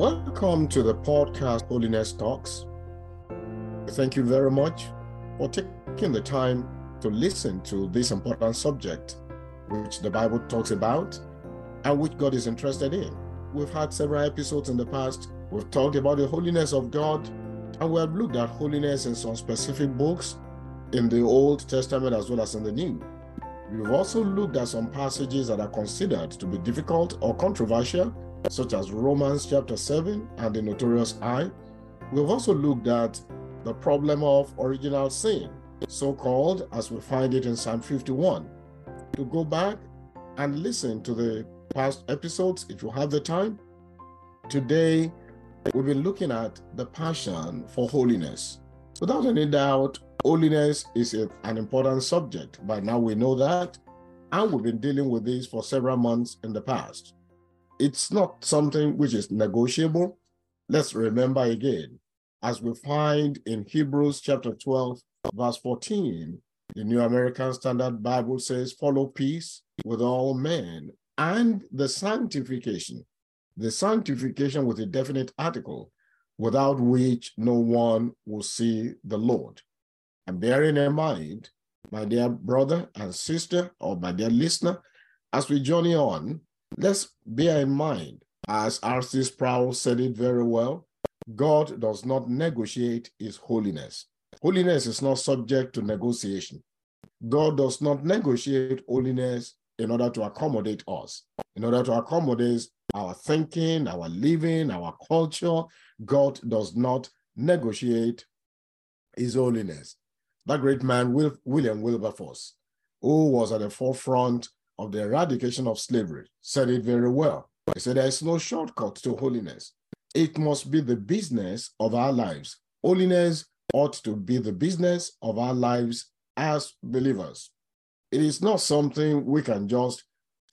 Welcome to the podcast Holiness Talks. Thank you very much for taking the time to listen to this important subject, which the Bible talks about and which God is interested in. We've had several episodes in the past. We've talked about the holiness of God, and we have looked at holiness in some specific books in the Old Testament as well as in the New. We've also looked at some passages that are considered to be difficult or controversial, such as Romans chapter 7 and the notorious I. We've also looked at the problem of original sin, so called as we find it in Psalm 51. To go back and listen to the past episodes if you have the time. Today, we've been looking at the passion for holiness. Without any doubt, Holiness is a, an important subject. By now, we know that, and we've been dealing with this for several months in the past. It's not something which is negotiable. Let's remember again, as we find in Hebrews chapter 12, verse 14, the New American Standard Bible says, Follow peace with all men and the sanctification. The sanctification with a definite article, without which no one will see the Lord. And bearing in mind, my dear brother and sister, or my dear listener, as we journey on, let's bear in mind, as R.C. Sproul said it very well, God does not negotiate his holiness. Holiness is not subject to negotiation. God does not negotiate holiness in order to accommodate us, in order to accommodate our thinking, our living, our culture. God does not negotiate his holiness. That great man, William Wilberforce, who was at the forefront of the eradication of slavery, said it very well. He said, There is no shortcut to holiness. It must be the business of our lives. Holiness ought to be the business of our lives as believers. It is not something we can just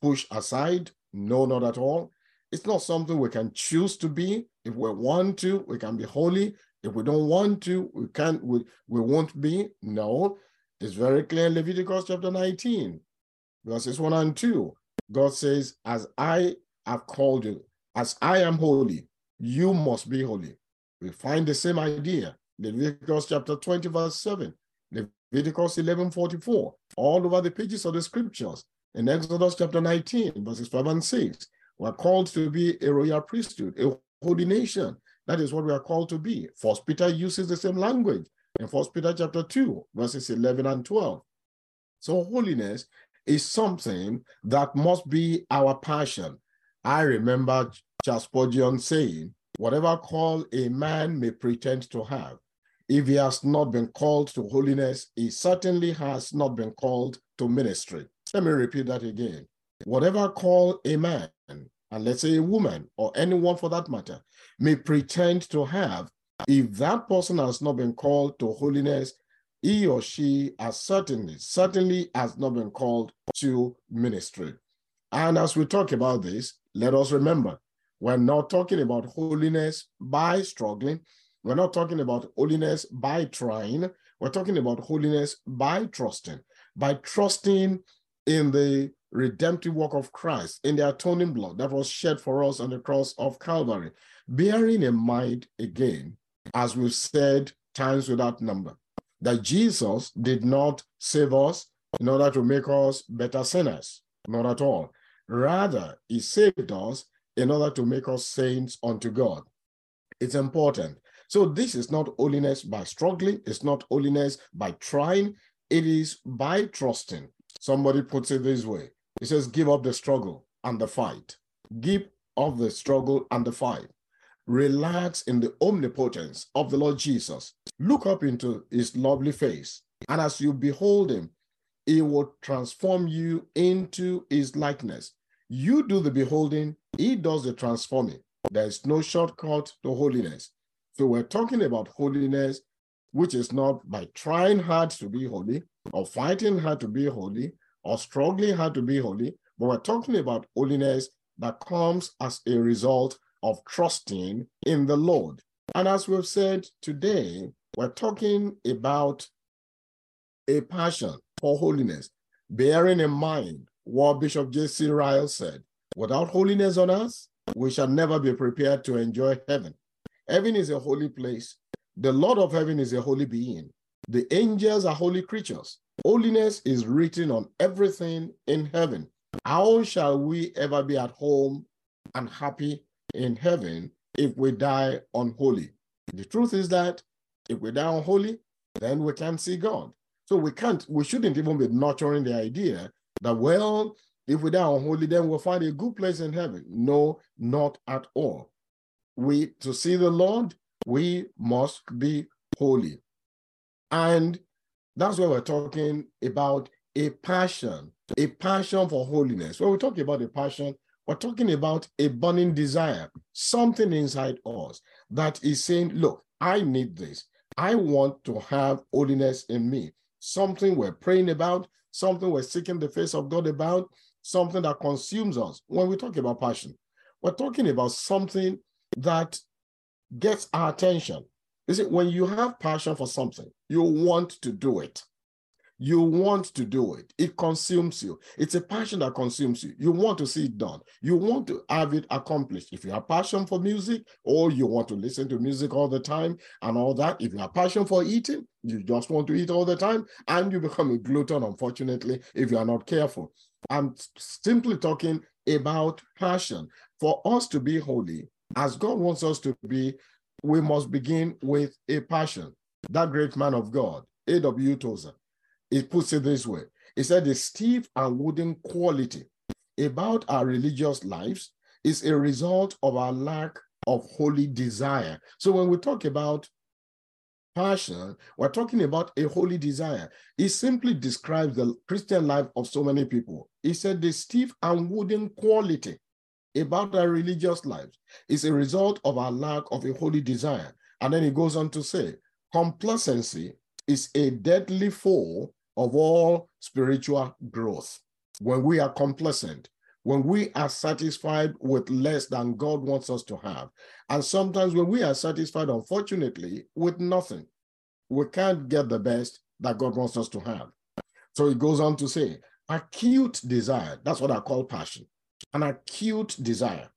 push aside. No, not at all. It's not something we can choose to be. If we want to, we can be holy. If we don't want to, we can't, we, we won't be. No, it's very clear in Leviticus chapter 19, verses 1 and 2. God says, As I have called you, as I am holy, you must be holy. We find the same idea. Leviticus chapter 20, verse 7, Leviticus 11, 44, all over the pages of the scriptures. In Exodus chapter 19, verses 5 and 6, we're called to be a royal priesthood, a holy nation, that is what we are called to be. First Peter uses the same language in First Peter chapter 2, verses 11 and 12. So holiness is something that must be our passion. I remember Charles saying, whatever call a man may pretend to have, if he has not been called to holiness, he certainly has not been called to ministry. Let me repeat that again. Whatever call a man and let's say a woman or anyone for that matter may pretend to have, if that person has not been called to holiness, he or she has certainly, certainly has not been called to ministry. And as we talk about this, let us remember we're not talking about holiness by struggling. We're not talking about holiness by trying. We're talking about holiness by trusting, by trusting in the redemptive work of Christ in the atoning blood that was shed for us on the cross of Calvary. Bearing in mind again, as we've said times without number, that Jesus did not save us in order to make us better sinners, not at all. Rather, he saved us in order to make us saints unto God. It's important. So, this is not holiness by struggling, it's not holiness by trying, it is by trusting. Somebody puts it this way he says, give up the struggle and the fight. Give up the struggle and the fight. Relax in the omnipotence of the Lord Jesus. Look up into his lovely face. And as you behold him, he will transform you into his likeness. You do the beholding, he does the transforming. There is no shortcut to holiness. So we're talking about holiness, which is not by trying hard to be holy or fighting hard to be holy, or struggling hard to be holy, but we're talking about holiness that comes as a result of trusting in the Lord. And as we've said today, we're talking about a passion for holiness, bearing in mind what Bishop J.C. Ryle said without holiness on us, we shall never be prepared to enjoy heaven. Heaven is a holy place. The Lord of heaven is a holy being. The angels are holy creatures. Holiness is written on everything in heaven. How shall we ever be at home and happy in heaven if we die unholy? The truth is that if we die holy, then we can't see God. So we can't, we shouldn't even be nurturing the idea that, well, if we die holy, then we'll find a good place in heaven. No, not at all. We, to see the Lord, we must be holy. And that's why we're talking about a passion, a passion for holiness. When we talk about a passion, we're talking about a burning desire, something inside us that is saying, look, I need this. I want to have holiness in me. Something we're praying about, something we're seeking the face of God about, something that consumes us. When we talk about passion, we're talking about something that gets our attention. You see, when you have passion for something, you want to do it. You want to do it. It consumes you. It's a passion that consumes you. You want to see it done. You want to have it accomplished. If you have passion for music or you want to listen to music all the time and all that, if you have passion for eating, you just want to eat all the time and you become a glutton, unfortunately, if you are not careful. I'm simply talking about passion. For us to be holy, as God wants us to be, we must begin with a passion. That great man of God, A.W. Tozer, he puts it this way. He said the stiff and wooden quality about our religious lives is a result of our lack of holy desire. So when we talk about passion, we're talking about a holy desire. He simply describes the Christian life of so many people. He said the stiff and wooden quality about our religious lives is a result of our lack of a holy desire. And then he goes on to say, complacency is a deadly foe of all spiritual growth. When we are complacent, when we are satisfied with less than God wants us to have. And sometimes when we are satisfied, unfortunately, with nothing, we can't get the best that God wants us to have. So he goes on to say, acute desire, that's what I call passion. An acute desire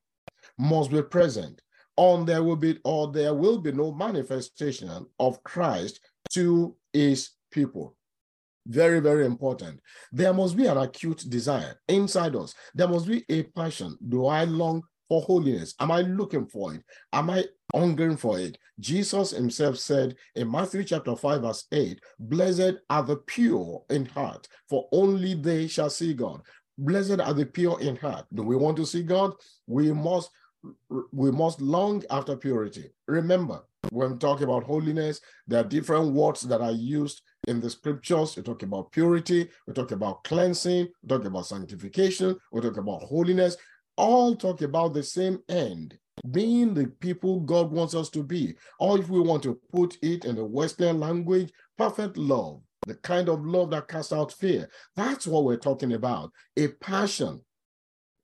must be present, or there will be, or there will be no manifestation of Christ to his people. Very, very important. There must be an acute desire inside us. There must be a passion. Do I long for holiness? Am I looking for it? Am I hungering for it? Jesus himself said in Matthew chapter 5, verse 8, Blessed are the pure in heart, for only they shall see God. Blessed are the pure in heart. Do we want to see God? We must we must long after purity. Remember, when we talk about holiness, there are different words that are used in the scriptures. We talk about purity, we talk about cleansing, we talk about sanctification, we talk about holiness. All talk about the same end, being the people God wants us to be. Or if we want to put it in the Wesleyan language, perfect love, the kind of love that casts out fear. That's what we're talking about. A passion,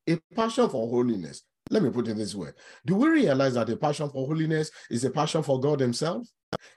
a passion for holiness. Let me put it this way. Do we realize that a passion for holiness is a passion for God Himself?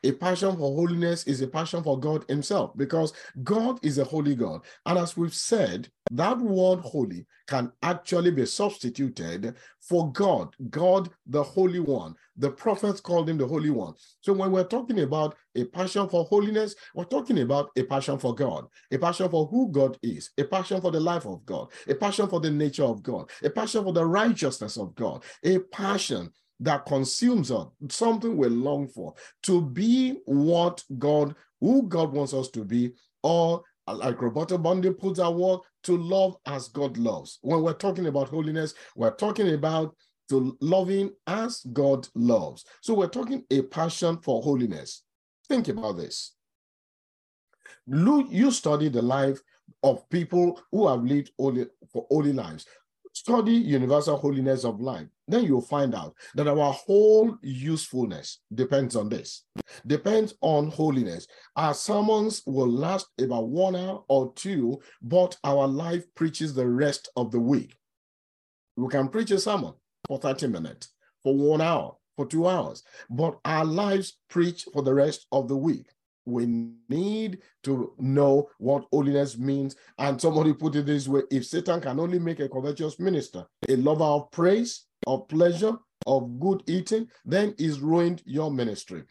A passion for holiness is a passion for God Himself because God is a holy God. And as we've said, that word holy can actually be substituted for God, God the Holy One. The prophets called him the Holy One. So when we're talking about a passion for holiness, we're talking about a passion for God, a passion for who God is, a passion for the life of God, a passion for the nature of God, a passion for the righteousness of God, a passion that consumes us, something we long for, to be what God, who God wants us to be, or like Roberta Bondi puts our work to love as God loves. When we're talking about holiness, we're talking about to loving as God loves. So we're talking a passion for holiness. Think about this. You study the life of people who have lived holy, for holy lives. Study universal holiness of life. Then you'll find out that our whole usefulness depends on this, depends on holiness. Our sermons will last about one hour or two, but our life preaches the rest of the week. We can preach a sermon for 30 minutes, for one hour, for two hours, but our lives preach for the rest of the week we need to know what holiness means. And somebody put it this way if Satan can only make a covetous minister a lover of praise, of pleasure, of good eating, then he's ruined your ministry.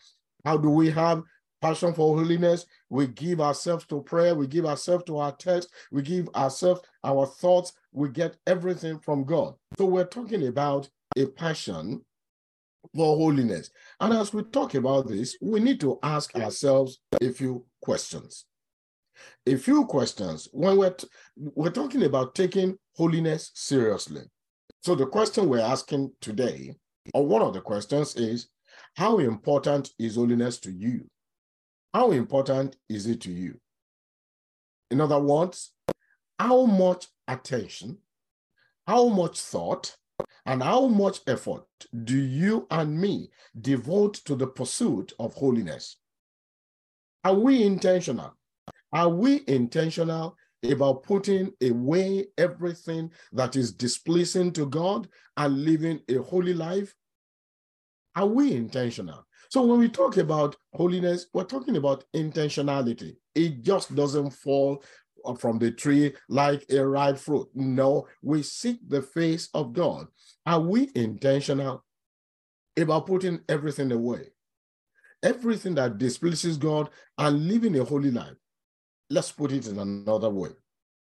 How do we have passion for holiness? We give ourselves to prayer, we give ourselves to our text, we give ourselves our thoughts, we get everything from God. So we're talking about a passion for holiness. And as we talk about this, we need to ask ourselves a few questions. A few questions when we're, we're talking about taking holiness seriously. So the question we're asking today, or one of the questions is, how important is holiness to you? How important is it to you? In other words, how much attention, how much thought, and how much effort do you and me devote to the pursuit of holiness? Are we intentional? Are we intentional about putting away everything that is displeasing to God and living a holy life? Are we intentional? So when we talk about holiness, we're talking about intentionality. It just doesn't fall from the tree like a ripe fruit. No, we seek the face of God. Are we intentional about putting everything away? Everything that displeases God and living a holy life. Let's put it in another way.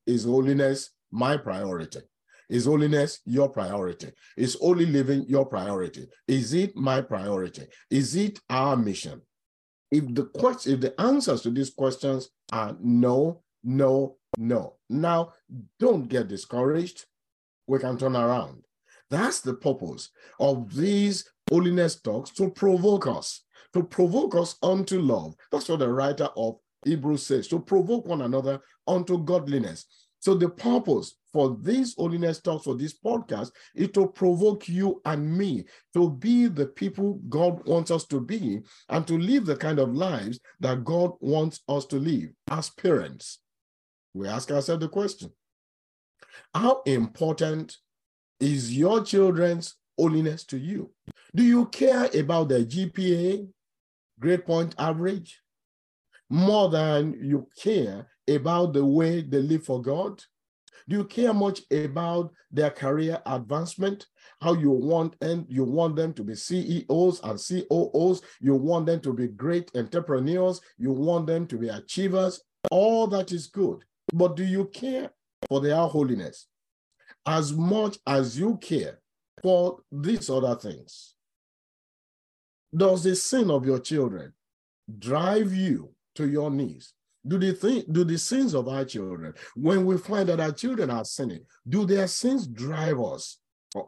Is holiness my priority? Is holiness your priority? Is holy living your priority? Is it my priority? Is it our mission? If the question, if the answers to these questions are no, no, no. Now, don't get discouraged. We can turn around. That's the purpose of these holiness talks to provoke us, to provoke us unto love. That's what the writer of Hebrews says, to provoke one another unto godliness. So the purpose for these holiness talks, for this podcast, is to provoke you and me to be the people God wants us to be and to live the kind of lives that God wants us to live as parents. We ask ourselves the question, how important is your children's holiness to you? Do you care about their GPA, grade point average, more than you care about the way they live for God? Do you care much about their career advancement? How you want and you want them to be CEOs and COOs, you want them to be great entrepreneurs, you want them to be achievers. All that is good. But do you care for their holiness? as much as you care for these other things. Does the sin of your children drive you to your knees? Do the, thing, do the sins of our children, when we find that our children are sinning, do their sins drive us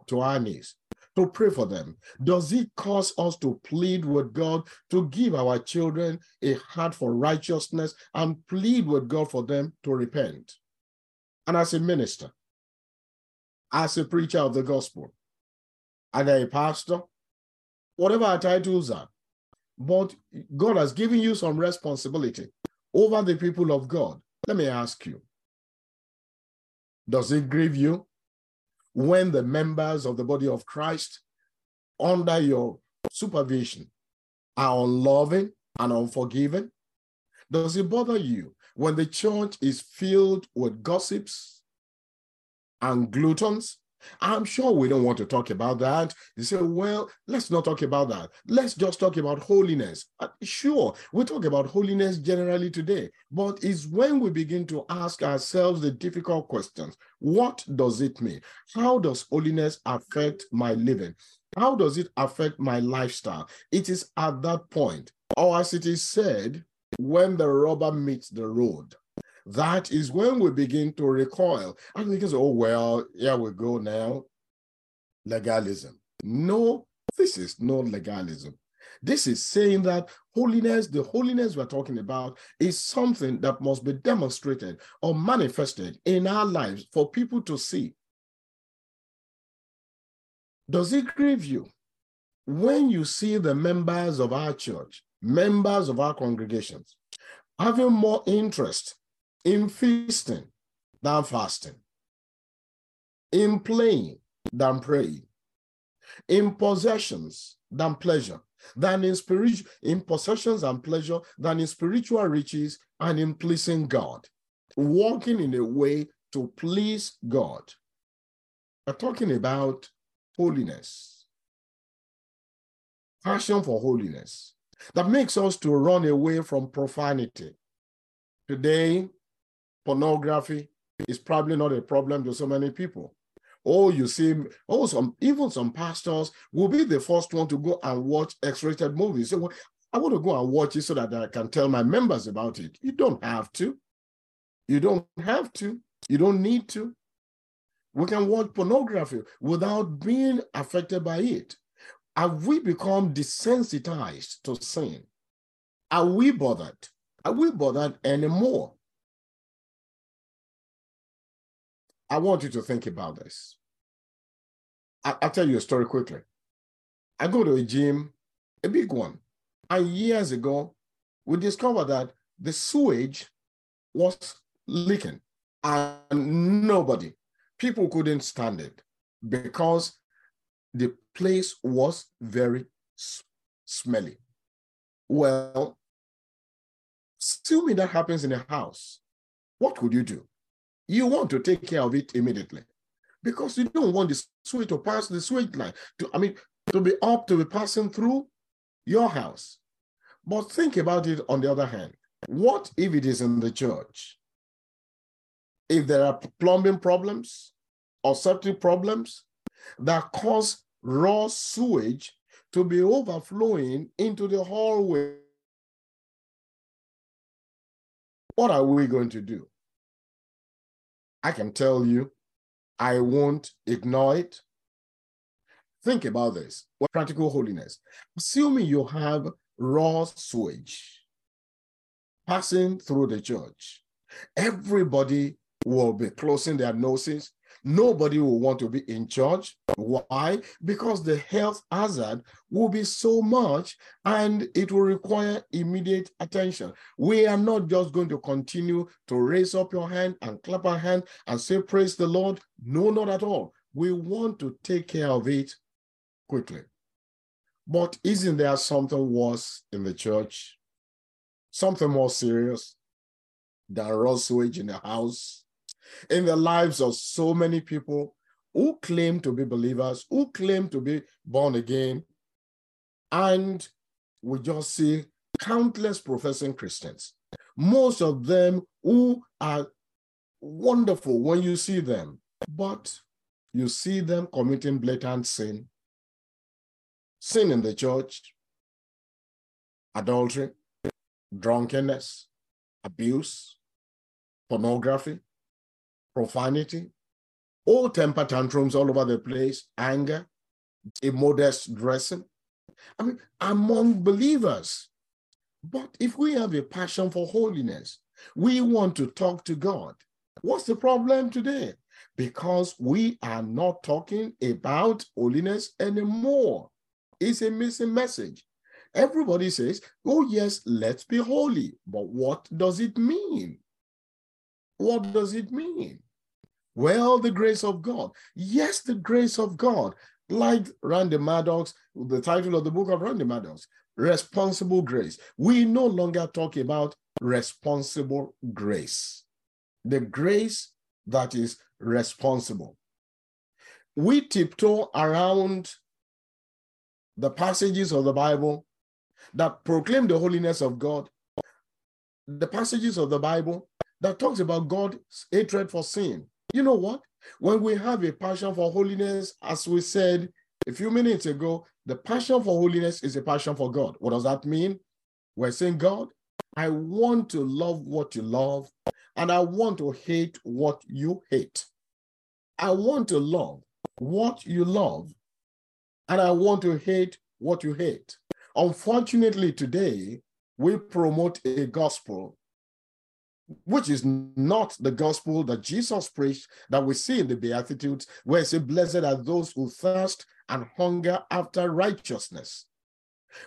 to our knees to pray for them? Does it cause us to plead with God to give our children a heart for righteousness and plead with God for them to repent? And as a minister, as a preacher of the gospel, and a pastor, whatever our titles are. But God has given you some responsibility over the people of God. Let me ask you Does it grieve you when the members of the body of Christ, under your supervision, are unloving and unforgiving? Does it bother you when the church is filled with gossips, and gluttons. I'm sure we don't want to talk about that. You say, well, let's not talk about that. Let's just talk about holiness. Uh, sure, we talk about holiness generally today, but it's when we begin to ask ourselves the difficult questions. What does it mean? How does holiness affect my living? How does it affect my lifestyle? It is at that point, or as it is said, when the rubber meets the road that is when we begin to recoil. And we can say, oh, well, here we go now. Legalism. No, this is not legalism. This is saying that holiness, the holiness we're talking about, is something that must be demonstrated or manifested in our lives for people to see. Does it grieve you when you see the members of our church, members of our congregations, having more interest in feasting than fasting, in playing than praying, in possessions than pleasure, than in spiritual in possessions and pleasure, than in spiritual riches and in pleasing God, walking in a way to please God. We're talking about holiness. Passion for holiness that makes us to run away from profanity. Today, pornography is probably not a problem to so many people. Oh, you see, oh, some even some pastors will be the first one to go and watch X-rated movies. So I want to go and watch it so that I can tell my members about it. You don't have to. You don't have to. You don't need to. We can watch pornography without being affected by it. Have we become desensitized to sin? Are we bothered? Are we bothered anymore? I want you to think about this. I, will tell you a story quickly. I go to a gym, a big one, and years ago, we discovered that the sewage was leaking, and nobody, people couldn't stand it because the place was very smelly. Well, assuming that happens in a house, what would you do? You want to take care of it immediately because you don't want the sewage to pass the sewage line. To, I mean, to be up to be passing through your house. But think about it on the other hand. What if it is in the church? If there are plumbing problems or septic problems that cause raw sewage to be overflowing into the hallway, what are we going to do? I can tell you, I won't ignore it. Think about this. What practical holiness? Assuming you have raw sewage passing through the church, everybody will be closing their noses Nobody will want to be in charge. Why? Because the health hazard will be so much and it will require immediate attention. We are not just going to continue to raise up your hand and clap our hand and say, Praise the Lord. No, not at all. We want to take care of it quickly. But isn't there something worse in the church? Something more serious than raw sewage in the house? In the lives of so many people who claim to be believers, who claim to be born again, and we just see countless professing Christians. Most of them who are wonderful when you see them, but you see them committing blatant sin. Sin in the church, adultery, drunkenness, abuse, pornography, profanity, all temper tantrums all over the place, anger, immodest dressing. I mean, among believers. But if we have a passion for holiness, we want to talk to God. What's the problem today? Because we are not talking about holiness anymore. It's a missing message. Everybody says, oh, yes, let's be holy. But what does it mean? What does it mean? Well, the grace of God. Yes, the grace of God. Like Randy Maddox, the title of the book of Randy Maddox, Responsible Grace. We no longer talk about responsible grace, the grace that is responsible. We tiptoe around the passages of the Bible that proclaim the holiness of God, the passages of the Bible that talks about God's hatred for sin, you know what? When we have a passion for holiness, as we said a few minutes ago, the passion for holiness is a passion for God. What does that mean? We're saying, God, I want to love what you love, and I want to hate what you hate. I want to love what you love, and I want to hate what you hate. Unfortunately, today, we promote a gospel which is not the gospel that Jesus preached that we see in the Beatitudes, where it says, Blessed are those who thirst and hunger after righteousness.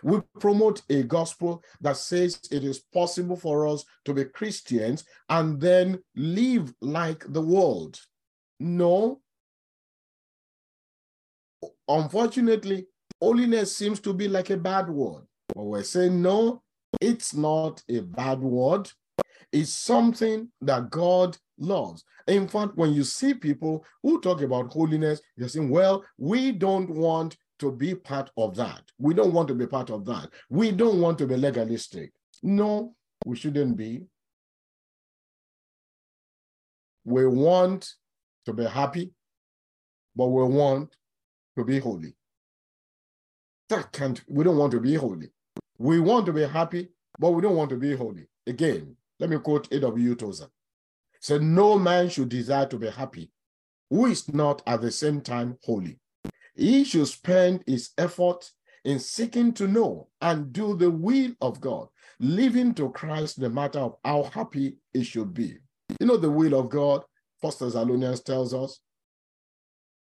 We promote a gospel that says it is possible for us to be Christians and then live like the world. No. Unfortunately, holiness seems to be like a bad word. But we're saying, no, it's not a bad word is something that God loves. In fact, when you see people who talk about holiness, you're saying, well, we don't want to be part of that. We don't want to be part of that. We don't want to be legalistic. No, we shouldn't be. We want to be happy, but we want to be holy. That can't, we don't want to be holy. We want to be happy, but we don't want to be holy. Again, let me quote A.W. Tozer. Said, No man should desire to be happy, who is not at the same time holy. He should spend his effort in seeking to know and do the will of God, leaving to Christ the matter of how happy he should be. You know the will of God, First Thessalonians tells us.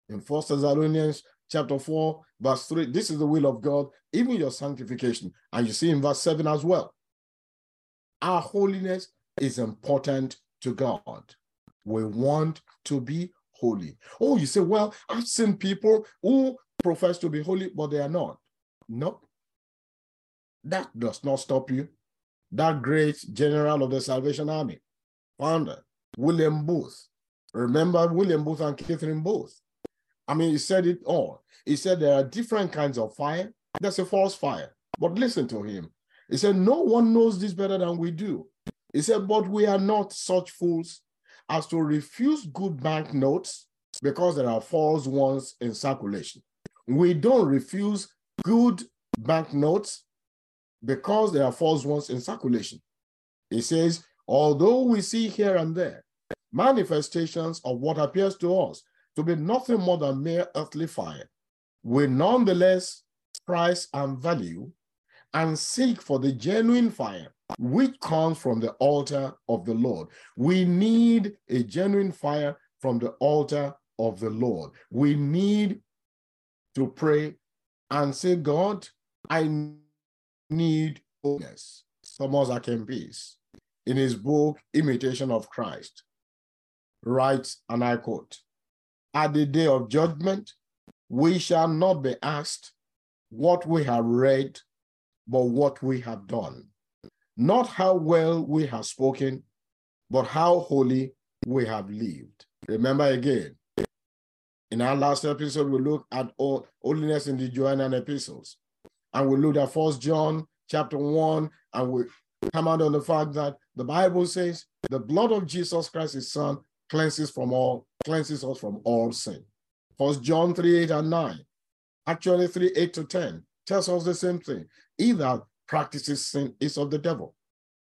In First Thessalonians chapter 4, verse 3, this is the will of God, even your sanctification. And you see in verse 7 as well. Our holiness is important to God. We want to be holy. Oh, you say, well, I've seen people who profess to be holy, but they are not. No. That does not stop you. That great general of the Salvation Army, founder, William Booth. Remember William Booth and Catherine Booth? I mean, he said it all. He said there are different kinds of fire. That's a false fire. But listen to him. He said, No one knows this better than we do. He said, But we are not such fools as to refuse good banknotes because there are false ones in circulation. We don't refuse good banknotes because there are false ones in circulation. He says, although we see here and there manifestations of what appears to us to be nothing more than mere earthly fire, we nonetheless price and value and seek for the genuine fire which comes from the altar of the Lord. We need a genuine fire from the altar of the Lord. We need to pray and say, God, I need holiness. Thomas à Kempis, in his book, Imitation of Christ, writes, and I quote, At the day of judgment, we shall not be asked what we have read, but what we have done. Not how well we have spoken, but how holy we have lived. Remember again, in our last episode, we looked at holiness in the Johannine epistles. And we looked at First John chapter 1, and we come out on the fact that the Bible says the blood of Jesus Christ, his son, cleanses from all, cleanses us from all sin. First John 3, 8 and 9. Actually, 3, 8 to 10 tells us the same thing. He that practices sin is of the devil.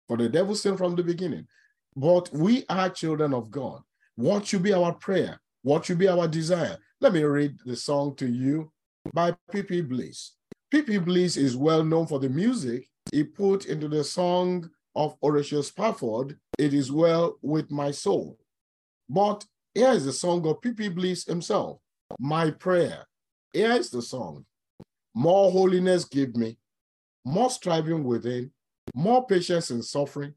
For the devil sinned from the beginning. But we are children of God. What should be our prayer? What should be our desire? Let me read the song to you by P.P. Bliss. P.P. Bliss is well known for the music he put into the song of Horatio Spafford, It Is Well With My Soul. But here is the song of P.P. Bliss himself, My Prayer. Here is the song. More holiness give me, more striving within, more patience in suffering,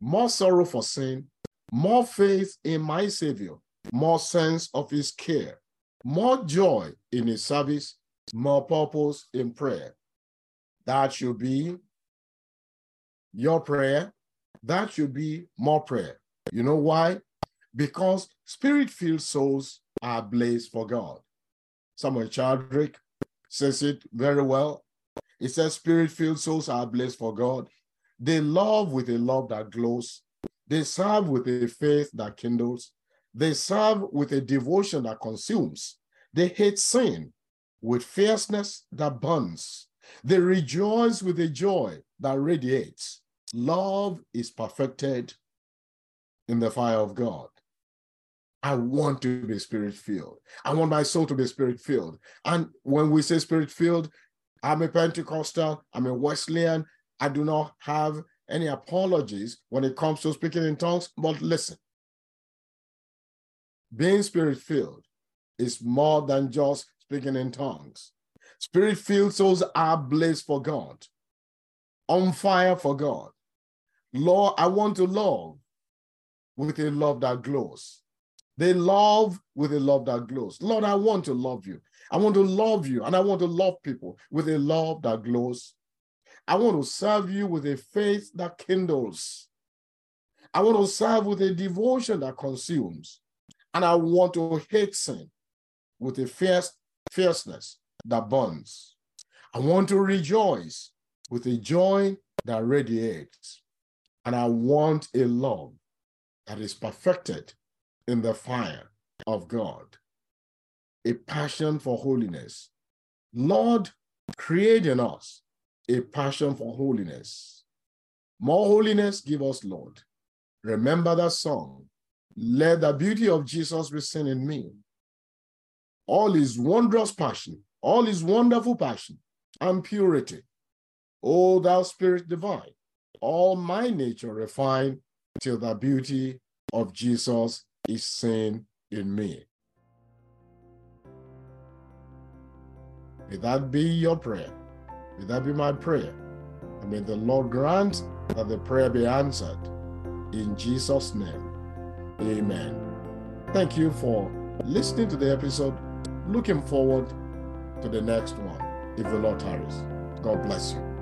more sorrow for sin, more faith in my Savior, more sense of his care, more joy in his service, more purpose in prayer. That should be your prayer. That should be more prayer. You know why? Because spirit filled souls are ablaze for God. Samuel Chadwick says it very well. He says, Spirit filled souls are blessed for God. They love with a love that glows, they serve with a faith that kindles, they serve with a devotion that consumes. They hate sin with fierceness that burns. They rejoice with a joy that radiates. Love is perfected in the fire of God. I want to be spirit filled. I want my soul to be spirit filled. And when we say spirit filled, I'm a Pentecostal, I'm a Wesleyan. I do not have any apologies when it comes to speaking in tongues. But listen, being spirit filled is more than just speaking in tongues. Spirit filled souls are blessed for God, on fire for God. Lord, I want to love with a love that glows. They love with a love that glows. Lord, I want to love you. I want to love you and I want to love people with a love that glows. I want to serve you with a faith that kindles. I want to serve with a devotion that consumes. And I want to hate sin with a fierce fierceness that burns. I want to rejoice with a joy that radiates. And I want a love that is perfected in the fire of God, a passion for holiness. Lord, create in us a passion for holiness. More holiness, give us, Lord. Remember that song. Let the beauty of Jesus be seen in me. All his wondrous passion, all his wonderful passion and purity. O thou spirit divine, all my nature refine till the beauty of Jesus is seen in me. May that be your prayer. May that be my prayer. And may the Lord grant that the prayer be answered. In Jesus' name, amen. Thank you for listening to the episode. Looking forward to the next one, if the Lord tarries. God bless you.